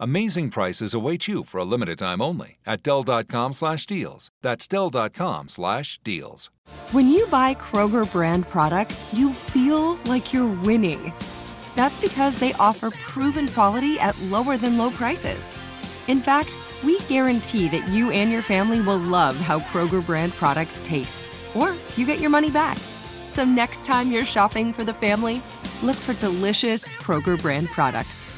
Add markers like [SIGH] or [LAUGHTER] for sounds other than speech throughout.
Amazing prices await you for a limited time only at Dell.com slash deals. That's Dell.com slash deals. When you buy Kroger brand products, you feel like you're winning. That's because they offer proven quality at lower than low prices. In fact, we guarantee that you and your family will love how Kroger brand products taste, or you get your money back. So next time you're shopping for the family, look for delicious Kroger brand products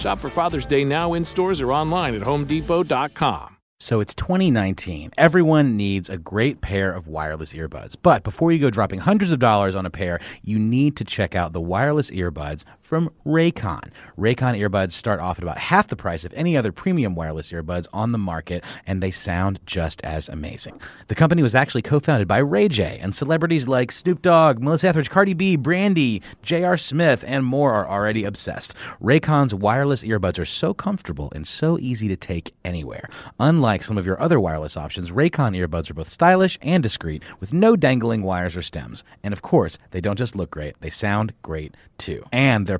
Shop for Father's Day now in stores or online at homedepot.com. So it's 2019. Everyone needs a great pair of wireless earbuds. But before you go dropping hundreds of dollars on a pair, you need to check out the wireless earbuds from Raycon. Raycon earbuds start off at about half the price of any other premium wireless earbuds on the market, and they sound just as amazing. The company was actually co founded by Ray J, and celebrities like Snoop Dogg, Melissa Etheridge, Cardi B, Brandy, J.R. Smith, and more are already obsessed. Raycon's wireless earbuds are so comfortable and so easy to take anywhere. Unlike some of your other wireless options, Raycon earbuds are both stylish and discreet, with no dangling wires or stems. And of course, they don't just look great, they sound great too. And they're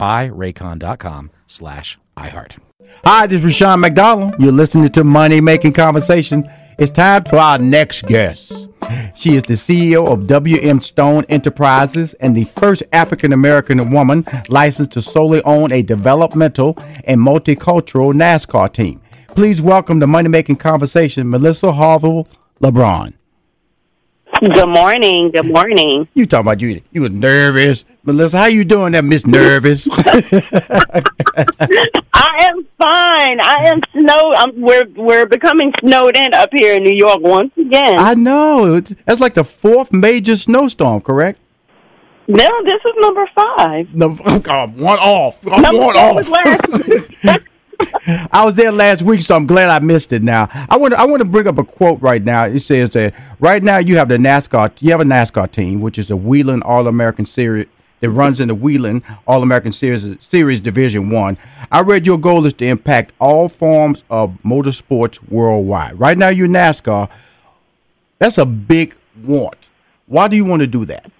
buyraycon.com slash iHeart. Hi, this is Rushion McDonald. You're listening to Money Making Conversation. It's time for our next guest. She is the CEO of WM Stone Enterprises and the first African American woman licensed to solely own a developmental and multicultural NASCAR team. Please welcome to Money Making Conversation, Melissa Harville LeBron. [LAUGHS] Good morning. Good morning. You talking about you? You was nervous, Melissa. How you doing, that Miss Nervous? [LAUGHS] I am fine. I am snow. I'm, we're we're becoming snowed in up here in New York once again. I know. It's- That's like the fourth major snowstorm, correct? no, this is number five. No, oh, [LAUGHS] one off. Number one off. was last. I was there last week, so I'm glad I missed it. Now I want to, I want to bring up a quote right now. It says that right now you have the NASCAR you have a NASCAR team, which is the Whelen All American Series. It runs in the Whelen All American Series Series Division One. I read your goal is to impact all forms of motorsports worldwide. Right now you're NASCAR. That's a big want. Why do you want to do that?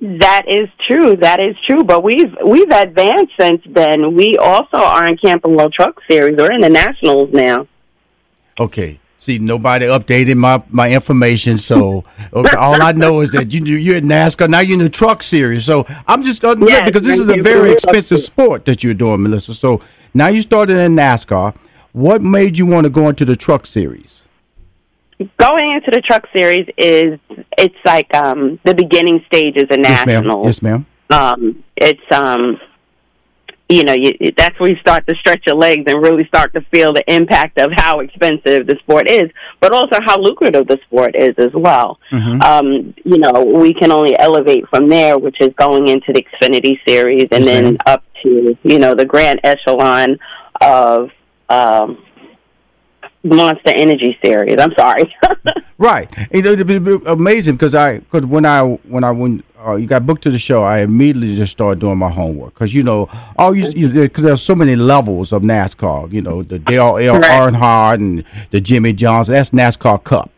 That is true. That is true. But we've we've advanced since then. We also are in Camping World Truck Series. We're in the Nationals now. Okay. See, nobody updated my, my information, so [LAUGHS] okay, all I know is that you you're in NASCAR now. You're in the truck series, so I'm just going to Yes, because this is a very expensive sport that you're doing, Melissa. So now you started in NASCAR. What made you want to go into the truck series? Going into the Truck Series is it's like um the beginning stages of Yes, ma'am. Nationals. Yes, ma'am. um, it's um, you know, you, that's where you start to stretch your legs and really start to feel the impact of how expensive the sport is, but also how lucrative the sport is as well. Mm-hmm. Um, you know, we can only elevate from there, which is going into the Xfinity series and Yes, then ma'am. up to you know the grand echelon of um, Monster Energy series. I'm sorry. [LAUGHS] Right. It, it'd be amazing because I because when I when I when uh, you got booked to the show, I immediately just started doing my homework because you know all you because there's so many levels of NASCAR. You know the Dale L. Right. Earnhardt and the Jimmie Johnson. That's NASCAR Cup.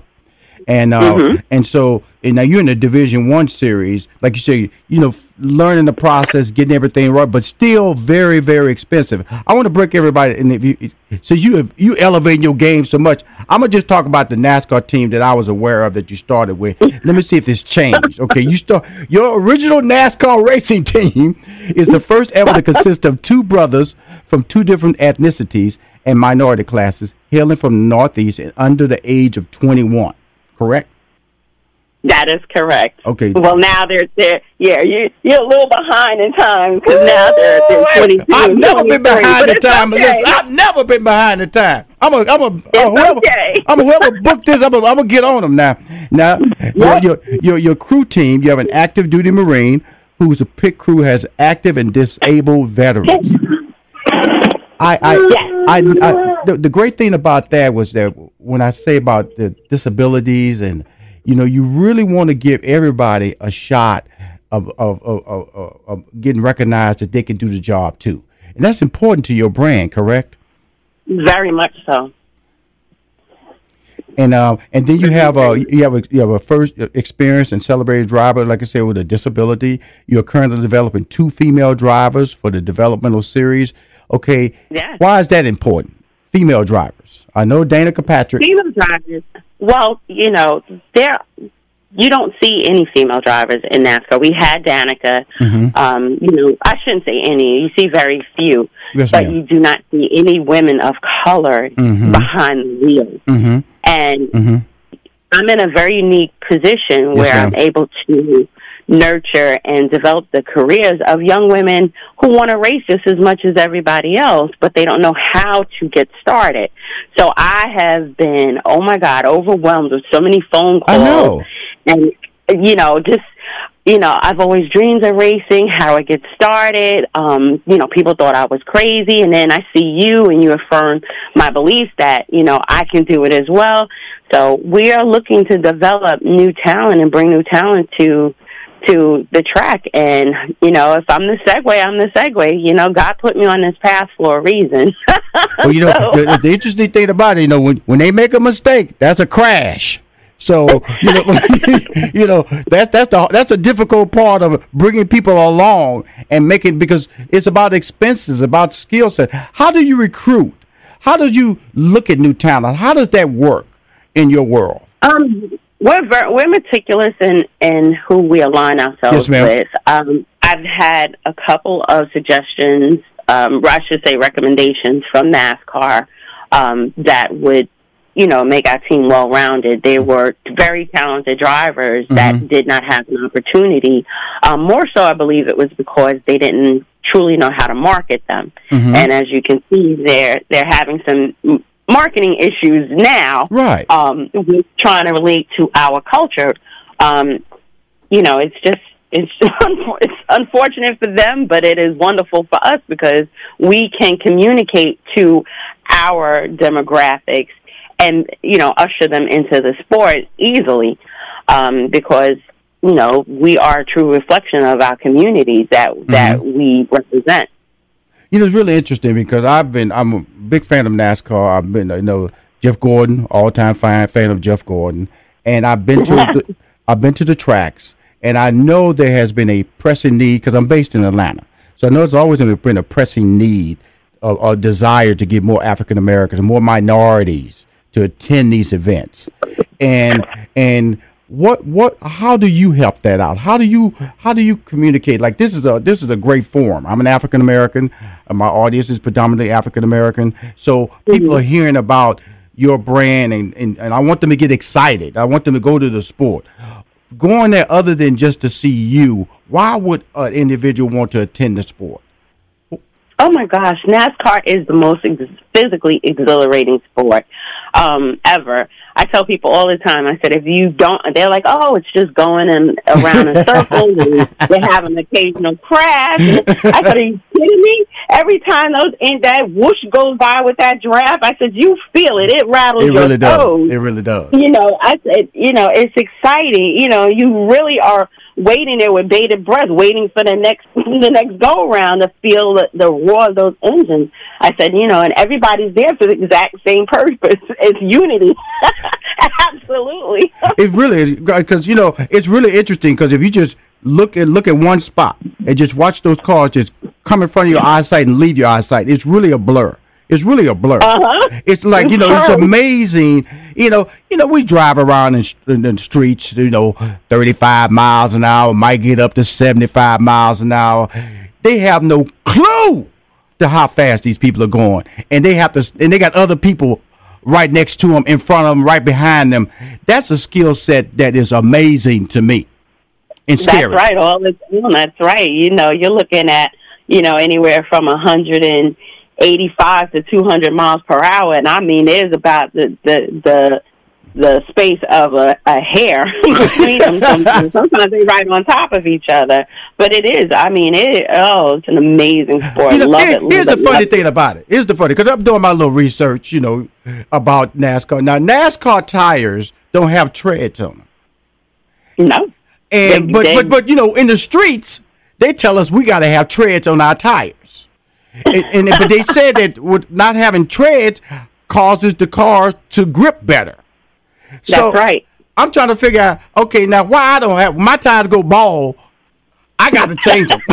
And uh, Mm-hmm. and so and now you're in the Division One series, like you say, you know, f- learning the process, getting everything right, but still very very expensive. I want to break everybody, and if you since you have, you elevating your game so much, I'm gonna just talk about the NASCAR team that I was aware of that you started with. Let me see if it's changed. Okay, you start your original NASCAR racing [LAUGHS] team is the first ever to consist of two brothers from two different ethnicities and minority classes, hailing from the Northeast and under the age of 21. Correct? That is correct. Okay. Well, now they're they're yeah you you're a little behind in time because now they're, they're 22. I've never been behind the time. Okay. Listen, I've never been behind the time. I'm a, I'm a, whoever, okay. I'm a, whoever booked this. I'm a, I'm gonna get on them now. Now, your, your your your crew team. You have an active duty Marine whose pit crew has active and disabled veterans. [LAUGHS] I, I, I, I the, the great thing about that was that when I say about the disabilities and you know you really want to give everybody a shot of of, of, of, of getting recognized that they can do the job too, and that's important to your brand, correct? Very much so. And um, and then you have a you have a you have a first experienced and celebrated driver, like I said, with a disability. You're currently developing two female drivers for the developmental series. Okay, Yes. why is that important? Female drivers. I know Danica Patrick. Female drivers. Well, you know, there you don't see any female drivers in NASCAR. We had Danica. Mm-hmm. Um, you know, I shouldn't say any. You see very few, Yes, but ma'am. you do not see any women of color Mhm. behind the wheel. Mm-hmm. And Mhm. I'm in a very unique position where ma'am. I'm able to nurture and develop the careers of young women who want to race just as much as everybody else, but they don't know how to get started. So I have been, oh my God, overwhelmed with so many phone I calls. know. And, you know, just, you know, I've always dreamed of racing, how I get started. Um, you know, people thought I was crazy, and then I see you and you affirm my belief that, you know, I can do it as well. So we are looking to develop new talent and bring new talent to to the track and you know if i'm the segue i'm the segue you know god put me on this path for a reason [LAUGHS] Well, you know, So- the, the interesting thing about it, you know, when when they make a mistake, that's a crash. So you know, [LAUGHS] you know that's that's the that's a difficult part of bringing people along and making because it's about expenses, about skill set. How do you recruit? How do you look at new talent? How does that work in your world? Um, we're ver- we're meticulous in in who we align Yes, ourselves ma'am. with. Um, I've had a couple of suggestions, um, or I should say recommendations from NASCAR um, that would, you know, make our team well rounded. They were very talented drivers that did not have an opportunity. Um, more so, I believe it was because they didn't truly know how to market them. And as you can see, they're they're having some marketing issues now Right. um, trying to relate to our culture. Um, you know, it's just it's [LAUGHS] it's unfortunate for them, but it is wonderful for us because we can communicate to our demographics and you know usher them into the sport easily um, because you know we are a true reflection of our communities that that we represent. You know, it's really interesting because I've been, I'm a big fan of NASCAR. I've been, you know, Jeff Gordon, all time fan, fan of Jeff Gordon. And I've been to, the, [LAUGHS] I've been to the tracks and I know there has been a pressing need because I'm based in Atlanta. So I know it's always been a pressing need or, or desire to get more African Americans, more minorities to attend these events. And, and, what what how do you help that out? How do you how do you communicate? Like this is a this is a great forum. I'm an african american and uh, my audience is predominantly african american so mm-hmm. people are hearing about your brand and, and and i want them to get excited. I want them to go to the sport. Going there other than just to see you why would an individual want to attend the sport? Oh my gosh, NASCAR is the most ex- physically exhilarating sport um, ever. I tell people all the time. I said, if you don't, they're like, oh, it's just going in around in [LAUGHS] circles, and they have an occasional crash. And I said, are you kidding me? Every time those in that whoosh goes by with that draft, I said, you feel it. It rattles it your really does toes it really does you know, I said, you know, it's exciting. You know, you really are waiting there with bated breath, waiting for the next [LAUGHS] the next go around to feel the, the roar of those engines. I said, you know, and everybody's there for the exact same purpose. [LAUGHS] It's unity. [LAUGHS] Absolutely. it really is because you know it's really interesting because if you just look at look at one spot and just watch those cars just come in front of your eyesight and leave your eyesight, it's really a blur. It's really a blur. Uh-huh. It's like you know, it's amazing. You know, you know, we drive around in, in the streets, you know, thirty-five miles an hour, might get up to seventy-five miles an hour. They have no clue to how fast these people are going, and they have to, and they got other people right next to them, in front of them, right behind them. That's a skill set that is amazing to me. And scary. That's right. All time. That's right. You know, you're looking at you know anywhere from a hundred and eighty-five to two hundred miles per hour, and I mean, there's about the the the the space of a, a hair [LAUGHS] between them. [LAUGHS] Sometimes. sometimes they right on top of each other, but it is. I mean, it. Oh, it's an amazing sport. You know, love here- it. love here's the funny love thing about it. Here's the funny because I'm doing my little research, you know, about NASCAR. Now, NASCAR tires don't have treads on them. No, and They- but they- but but you know, in the streets, they tell us we got to have treads on our tires, and, and but they said that with not having treads causes the car to grip better. that's right. I'm trying to figure out, okay, now why I don't have my tires go bald, I got to change them. [LAUGHS]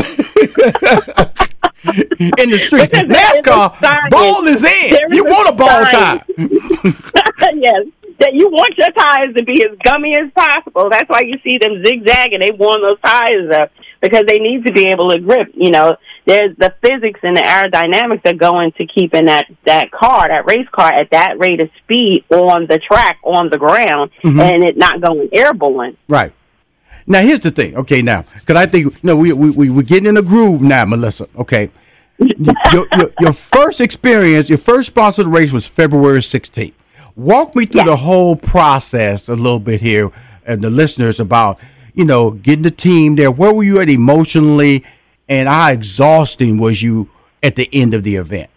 in the street, Because there is a NASCAR ball is in. There You want a ball tire? [LAUGHS] yes. That you want your tires to be as gummy as possible. That's why you see them zigzagging. They warm those tires up because they need to be able to grip. You know, there's the physics and the aerodynamics that go into keeping that that car, that race car, at that rate of speed on the track, on the ground, Mm-hmm. and it not going airborne. Right. Now here's the thing. Okay, now because I think you know we we we we're getting in a groove now, Melissa. Okay. your, your, your first experience, your first sponsored race was February 16th. Walk me through the whole process a little bit here, and the listeners about you know getting the team there. Where were you at emotionally, and how exhausting was you at the end of the event?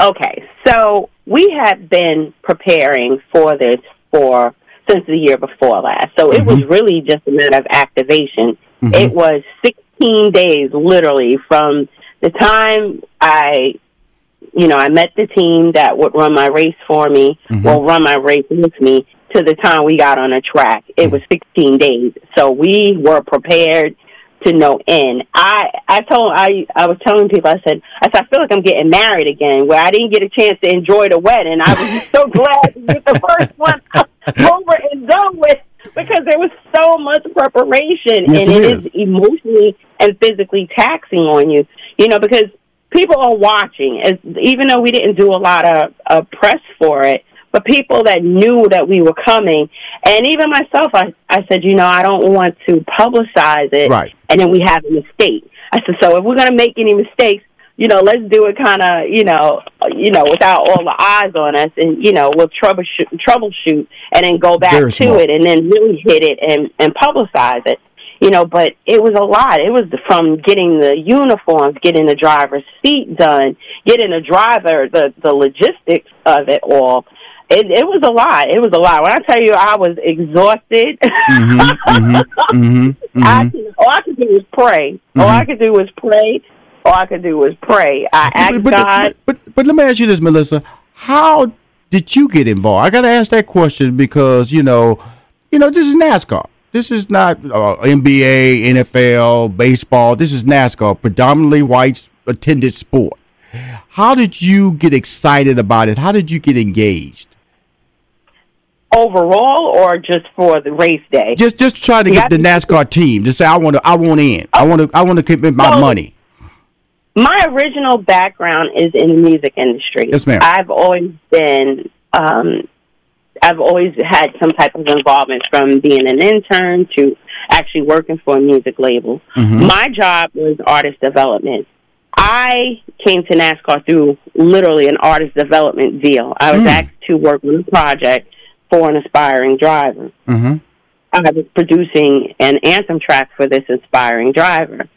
Okay, so we had been preparing for this for since the year before last. So it was mm-hmm. really just a matter of activation. Mm-hmm. It was 16 days, literally, from the time I, you know, I met the team that would run my race for me, mm-hmm. will run my race with me, to the time we got on a track. It was 16 days. So we were prepared to no end. I I told I I was telling people I said I said I feel like I'm getting married again where I didn't get a chance to enjoy the wedding. I was so [LAUGHS] glad to get the first one [LAUGHS] over and done with because there was so much preparation Yes, and it it is. is emotionally and physically taxing on you. You know because people are watching as even though we didn't do a lot of uh, press for it but people that knew that we were coming and even myself I, I said you know i don't want to publicize it Right. and then we have a mistake i said so if we're going to make any mistakes you know let's do it kind of you know you know without all the eyes on us and you know we'll troubleshoot troubleshoot and then go back Very to smart. it and then really hit it and and publicize it you know, but it was a lot. It was from getting the uniforms, getting the driver's seat done, getting the driver, the the logistics of it all. It it was a lot. It was a lot. When I tell you, I was exhausted. Mm-hmm, [LAUGHS] I all I could do was pray. All I could do was pray. All I could do was pray. I asked but, God. but, but but let me ask you this, Melissa. How did you get involved? I got to ask that question because you know, you know, this is NASCAR. This is not uh, NBA, NFL, baseball. This is NASCAR, predominantly white attended sport. How did you get excited about it? How did you get engaged? Overall or just for the race day? Just just try to get the. NASCAR team to say I want to I want in. I want to I want to commit my money. My original background is in the music industry. Yes, ma'am. I've always been, um, I've always had some type of involvement from being an intern to actually working for a music label. Mm-hmm. My job was artist development. I came to NASCAR through literally an artist development deal. I Mm. was asked to work on a project for an aspiring driver. Mm-hmm. I was producing an anthem track for this inspiring driver.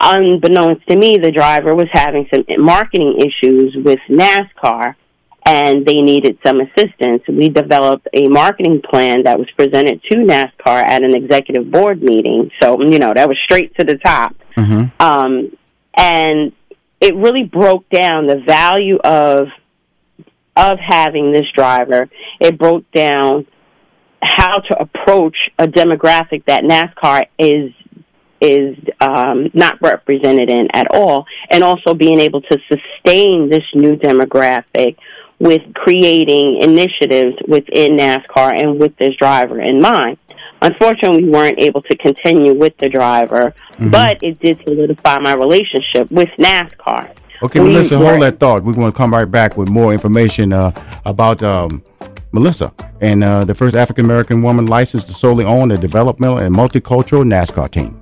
Unbeknownst to me, the driver was having some marketing issues with NASCAR and they needed some assistance. We developed a marketing plan that was presented to NASCAR at an executive board meeting. So, you know, that was straight to the top. Mm-hmm. Um, and it really broke down the value of of having this driver. It broke down how to approach a demographic that NASCAR is is um, not represented in at all, and also being able to sustain this new demographic with creating initiatives within NASCAR and with this driver in mind. Unfortunately, we weren't able to continue with the driver, mm-hmm. but it did solidify my relationship with NASCAR. Okay, we Melissa, hold that thought. We're going to come right back with more information uh, about um, Melissa and uh, the first African American woman licensed to solely own a developmental and multicultural NASCAR team.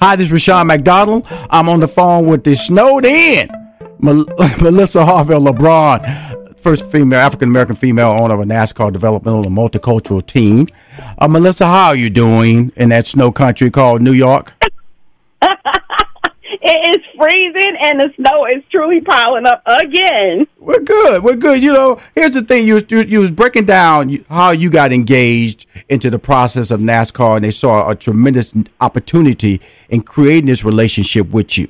Hi, this is Rushion McDonald. I'm on the phone with the snowed in Mel- [LAUGHS] Melissa Harville LeBron, first female African American female owner of a NASCAR developmental and multicultural team. Uh, Melissa, how are you doing in that snow country called New York? [LAUGHS] It is freezing and the snow is truly piling up again. We're good. We're good. You know, here's the thing: you you, you was breaking down how you got engaged into the process of NASCAR, and they saw a tremendous opportunity in creating this relationship with you,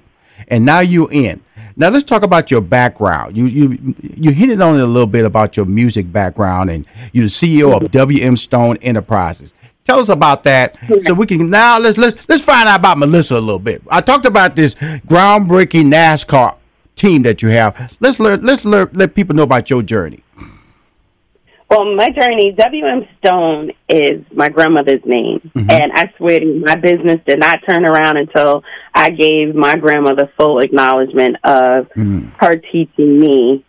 and now you're in. Now let's talk about your background. You you you hinted on it a little bit about your music background, and you're the CEO of WM Stone Enterprises. Tell us about that, so we can now let's let's let's find out about Melissa a little bit. I talked about this groundbreaking NASCAR team that you have. Let's learn. Let's learn, let people know about your journey. Well, my journey, WM Stone is my grandmother's name. Mm-hmm. And I swear to you, my business did not turn around until I gave my grandmother full acknowledgement of mm-hmm. her teaching me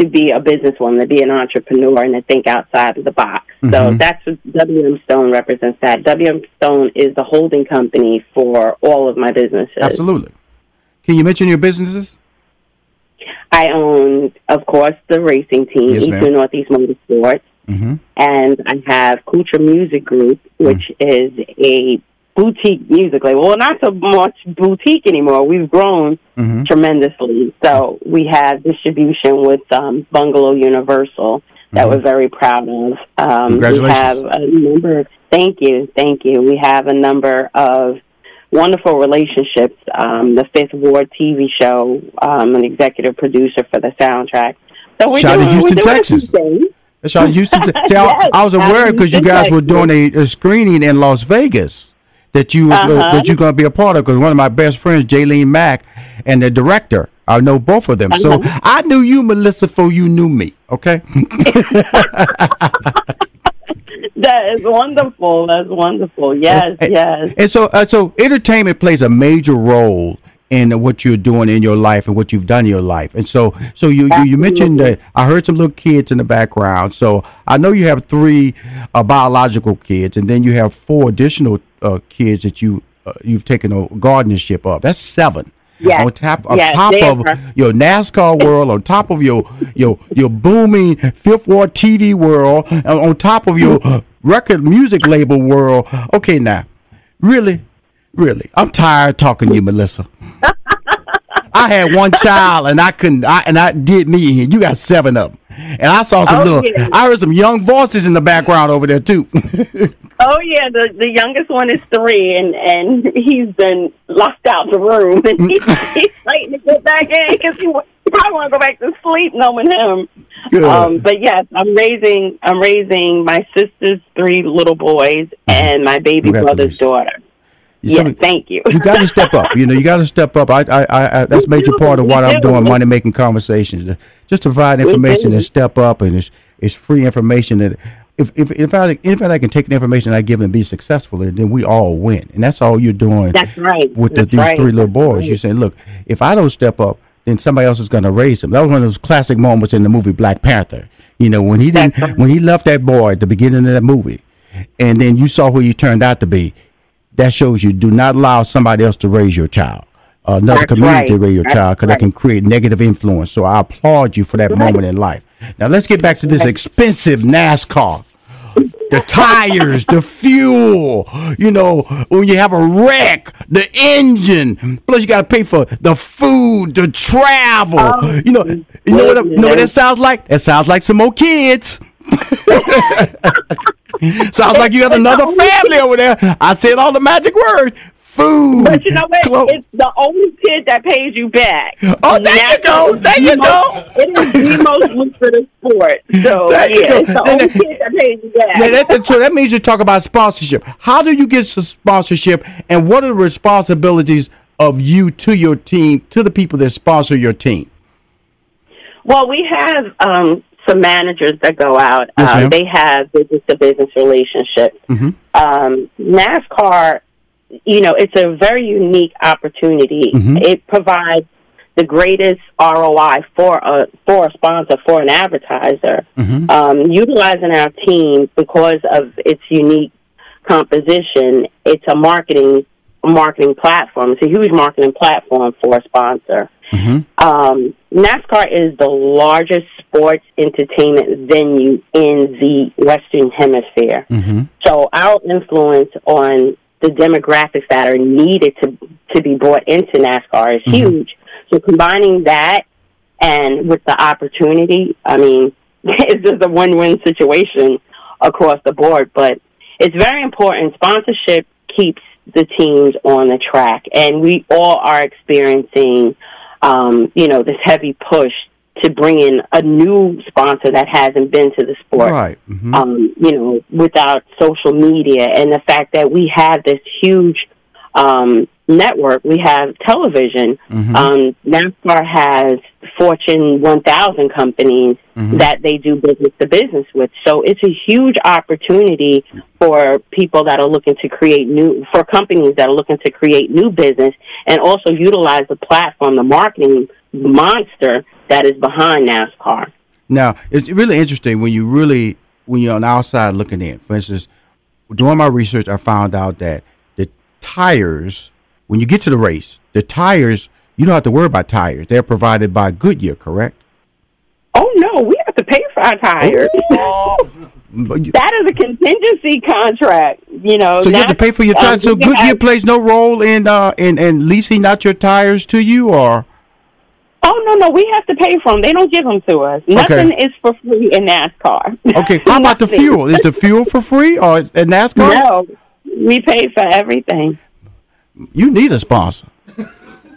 to be a businesswoman, to be an entrepreneur, and to think outside of the box. Mm-hmm. So that's what WM Stone represents. That WM Stone is the holding company for all of my businesses. Absolutely. Can you mention your businesses? I own, of course, the racing team, yes, Eastern Northeast Motorsports, mm-hmm. and I have Kucha Music Group, which mm-hmm. is a boutique music label. Well, not so much boutique anymore. We've grown mm-hmm. tremendously. So we have distribution with um, Bungalow Universal that mm-hmm. we're very proud of. Um, Congratulations. We have a number. Of, thank you, thank you. We have a number of wonderful relationships. Um, the Fifth Ward TV show. Um, an executive producer for the soundtrack. So we're Shout doing, Houston, Texas. That's out Houston. [LAUGHS] See, yes, I, I was aware because you guys were doing a, a screening in Las Vegas that you uh-huh. uh, that you're going to be a part of because one of my best friends, Jaylene Mack, and the director, I know both of them. Uh-huh. So I knew you, Melissa, before you knew me. Okay. [LAUGHS] that is wonderful. That's wonderful. Yes, and, yes. And so, uh, so entertainment plays a major role in what you're doing in your life and what you've done in your life. And so, so you you, you mentioned that I heard some little kids in the background. So I know you have three uh, biological kids, and then you have four additional uh, kids that you uh, you've taken a guardianship of. That's seven. Yes. On top, on yes, top of your NASCAR world, on top of your your your booming Fifth Ward TV world, on top of your record music label world. Okay, now, really, really, I'm tired talking to you, Melissa. I had one child and I couldn't, I, and I did me. And you got seven of them, and I saw some oh, little. Yeah. I heard some young voices in the background over there too. [LAUGHS] oh yeah, the the youngest one is three, and and he's been locked out the room, [LAUGHS] and he's, he's waiting to get back in because he, he probably want to go back to sleep, knowing him. Good. Um, but yes, I'm raising I'm raising my sister's three little boys and my baby brother's daughter. Yeah, thank you. you got to [LAUGHS] step up. You know, you got to step up. I, I, I, that's a major part of what I'm doing, money making conversations. Just to provide information and step up, and it's it's free information that if if if I if I can take the information I give and be successful, then we all win, and that's all you're doing. That's right. With the, these right. three little boys, right. you're saying, look, if I don't step up, then somebody else is going to raise them. That was one of those classic moments in the movie Black Panther. You know, when he didn't right. when he left that boy at the beginning of that movie, and then you saw who he turned out to be that shows you do not allow somebody else to raise your child, another That's community right. to raise your That's child, because right. that can create negative influence. So I applaud you for that right. moment in life. Now let's get back to this expensive NASCAR. The tires, the fuel, you know, when you have a wreck, the engine, plus you got to pay for the food, the travel. Oh, you know, you know what, you know what that sounds like? That sounds like some more kids. [LAUGHS] Sounds like you got another family over there. I said all the magic words. food. But you know what? clothes. It's the only kid that pays you back. Oh, there you That's go. the There you most- go. It is the most lucrative sport. So [LAUGHS] There you yeah, go. it's the Then only that- kid that pays you back. Yeah, that, that- so that means you talk about sponsorship. How do you get some sponsorship, and what are the responsibilities of you to your team, to the people that sponsor your team? Well, we have um, some managers that go out. Yes, ma'am. they have business to business relationships. Mhm. Um, NASCAR, you know, it's a very unique opportunity. Mhm. It provides the greatest ROI for a for a sponsor for an advertiser. Mhm. Um, utilizing our team because of its unique composition, it's a marketing marketing platform. It's a huge marketing platform for a sponsor. Mhm. Um, NASCAR is the largest sports entertainment venue in the Western Hemisphere. Mhm. So our influence on the demographics that are needed to to be brought into NASCAR is huge. So combining that and with the opportunity, I mean, [LAUGHS] it's just a win-win situation across the board. But it's very important. Sponsorship keeps the teams on the track, and we all are experiencing, um, you know, this heavy push to bring in a new sponsor that hasn't been to the sport Right. Mhm. um, you know, without social media and the fact that we have this huge um, network, we have television. Mhm. Um, NASCAR has Fortune 1000 companies Mhm. that they do business to business with. So it's a huge opportunity for people that are looking to create new, for companies that are looking to create new business and also utilize the platform, the marketing monster that is behind NASCAR. Now, it's really interesting when you really, when you're on the outside looking in. For instance, doing my research, I found out that tires, when you get to the race, the tires, you don't have to worry about tires. They're provided by Goodyear, correct? Oh no, we have to pay for our tires. You- [LAUGHS] that is a contingency contract. You know, So you have to pay for your um, tires. So we have- Goodyear plays no role in uh in, in leasing out your tires to you, or Oh no, no, we have to pay for them. They don't give them to us. Nothing is for free in NASCAR. okay? How [LAUGHS] about the fuel? Is the fuel for free or at NASCAR? No, we pay for everything. You need a sponsor.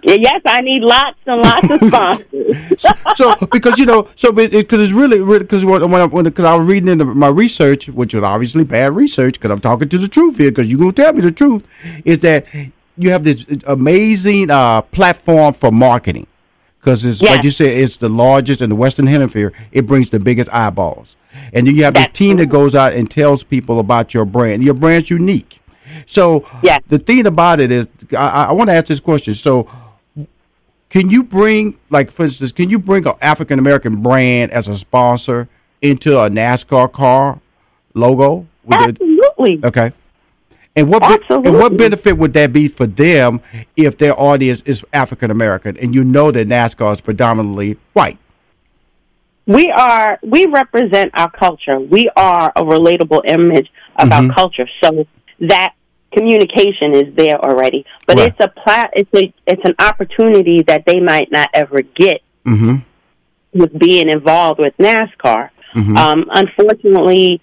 Yes, I need lots and lots of sponsors. [LAUGHS] so because you know so because it's really because when when, when cause I was reading in the, my research, which was obviously bad research, because I'm talking to the truth here, because you're gonna tell me the truth, is that you have this amazing uh, platform for marketing. Because it's like you said, it's the largest in the Western Hemisphere. It brings the biggest eyeballs, and then you have this team that goes out and tells people about your brand. Your brand's unique. So Yes. the thing about it is, I, I want to ask this question. So can you bring, like, for instance, can you bring an African American brand as a sponsor into a NASCAR car logo? With the- Absolutely. okay. And what be- and what benefit would that be for them if their audience is African American and you know that NASCAR is predominantly white? We are we represent our culture. We are a relatable image of Mm-hmm. our culture. So that communication is there already. But Right. it's a plat it's a it's an opportunity that they might not ever get Mm-hmm. with being involved with NASCAR. Mhm. Um, unfortunately,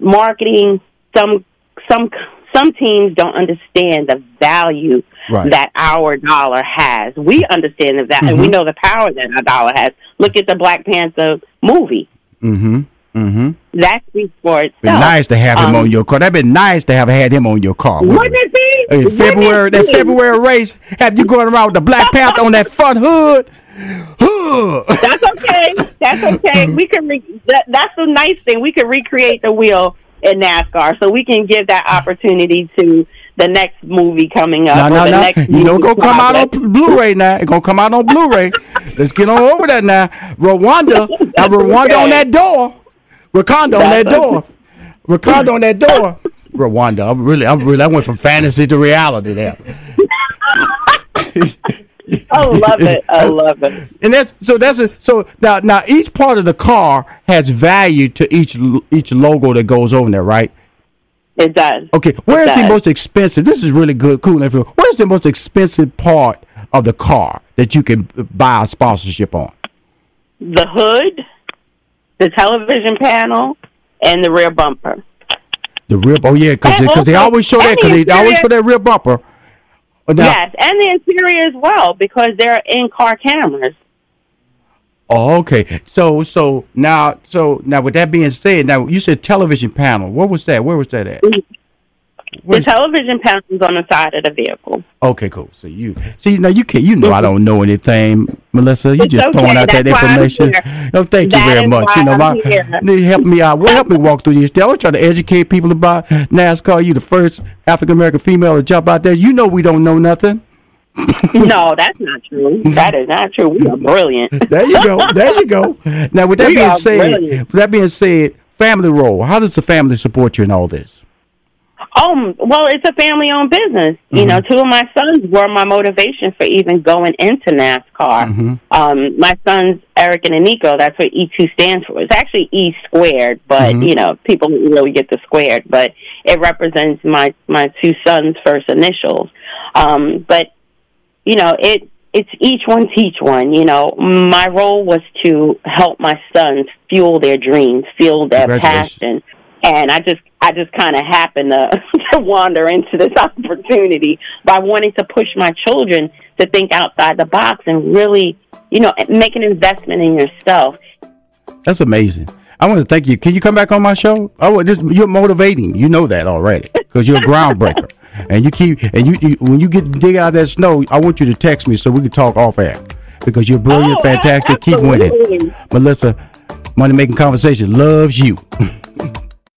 marketing some some some teams don't understand the value Right. that our dollar has. We understand the value, and we Mhm. know the power that our dollar has. Look at the Black Panther movie. Mm-hmm. Mm-hmm. That speaks for itself. Been nice to have him Um, on your car. That'd been nice to have had him on your car. wouldn't it be? February, that? February race, have you going around with the Black Panther on that front hood? Hood. That's okay. That's okay. [LAUGHS] We can. Re- that, that's the nice thing. We can recreate the wheel in NASCAR, so we can give that opportunity to the next movie coming up. No, no, no. You it's gonna come out on. Blu-ray now. It's gonna come out on Blu-ray. Let's get on over that now. Rwanda, [LAUGHS] now Rwanda on that door. Wakanda on that door. Wakanda on that door. Rwanda. I'm really, I'm really, I went from fantasy to reality there. [LAUGHS] [LAUGHS] [LAUGHS] I love it. I love it. And that's so that's a so now now each part of the car has value to each each logo that goes over there, right? It does. Okay, where is the does. most expensive? This is really good, cool. information. Where's the most expensive part of the car that you can buy a sponsorship on? The hood, the television panel, and the rear bumper. The rear. Oh yeah, because And they always show that because they always show that rear bumper. Now- yes, and the interior as well because they're in-car cameras. Oh, okay. So so now so now with that being said, now you said television panel. What was that? Where was that at? Mm-hmm. The television panel is on the side of the vehicle. Okay, cool. So you see now you can you know I don't know anything, Melissa. You It's just okay. throwing out that That's I'm information. Oh, thank you very much. You know, I'm my here. help me out. Well, help me walk through this. I was trying to educate people about NASCAR. You the first African American female to jump out there. You know we don't know nothing. no, that's not true. That is not true. We are [LAUGHS] brilliant. There you go. There you go. Now, with that [LAUGHS] We being said, brilliant. with that being said, family role. How does the family support you in all this? Um, well, it's a family-owned business. You know, two of my sons were my motivation for even going into NASCAR. Um, my sons, Eric and Nico, that's what E2 stands for. It's actually E squared, but you know, people really get the squared, but it represents my my two sons' first initials. Um, but you know, it it's each one teach one. You know, my role was to help my sons fuel their dreams, fuel their passion, and I just I just kind of happened to, [LAUGHS] to wander into this [LAUGHS] opportunity by wanting to push my children to think outside the box and really, you know, make an investment in yourself. That's amazing. I want to thank you. Can you come back on my show? Oh, this, you're motivating. You know that already because you're a groundbreaker. [LAUGHS] and you keep and you, you when you get dig out that snow, I want you to text me so we can talk off air because you're brilliant, Oh, fantastic. Keep winning. Melissa. Money making conversation loves you.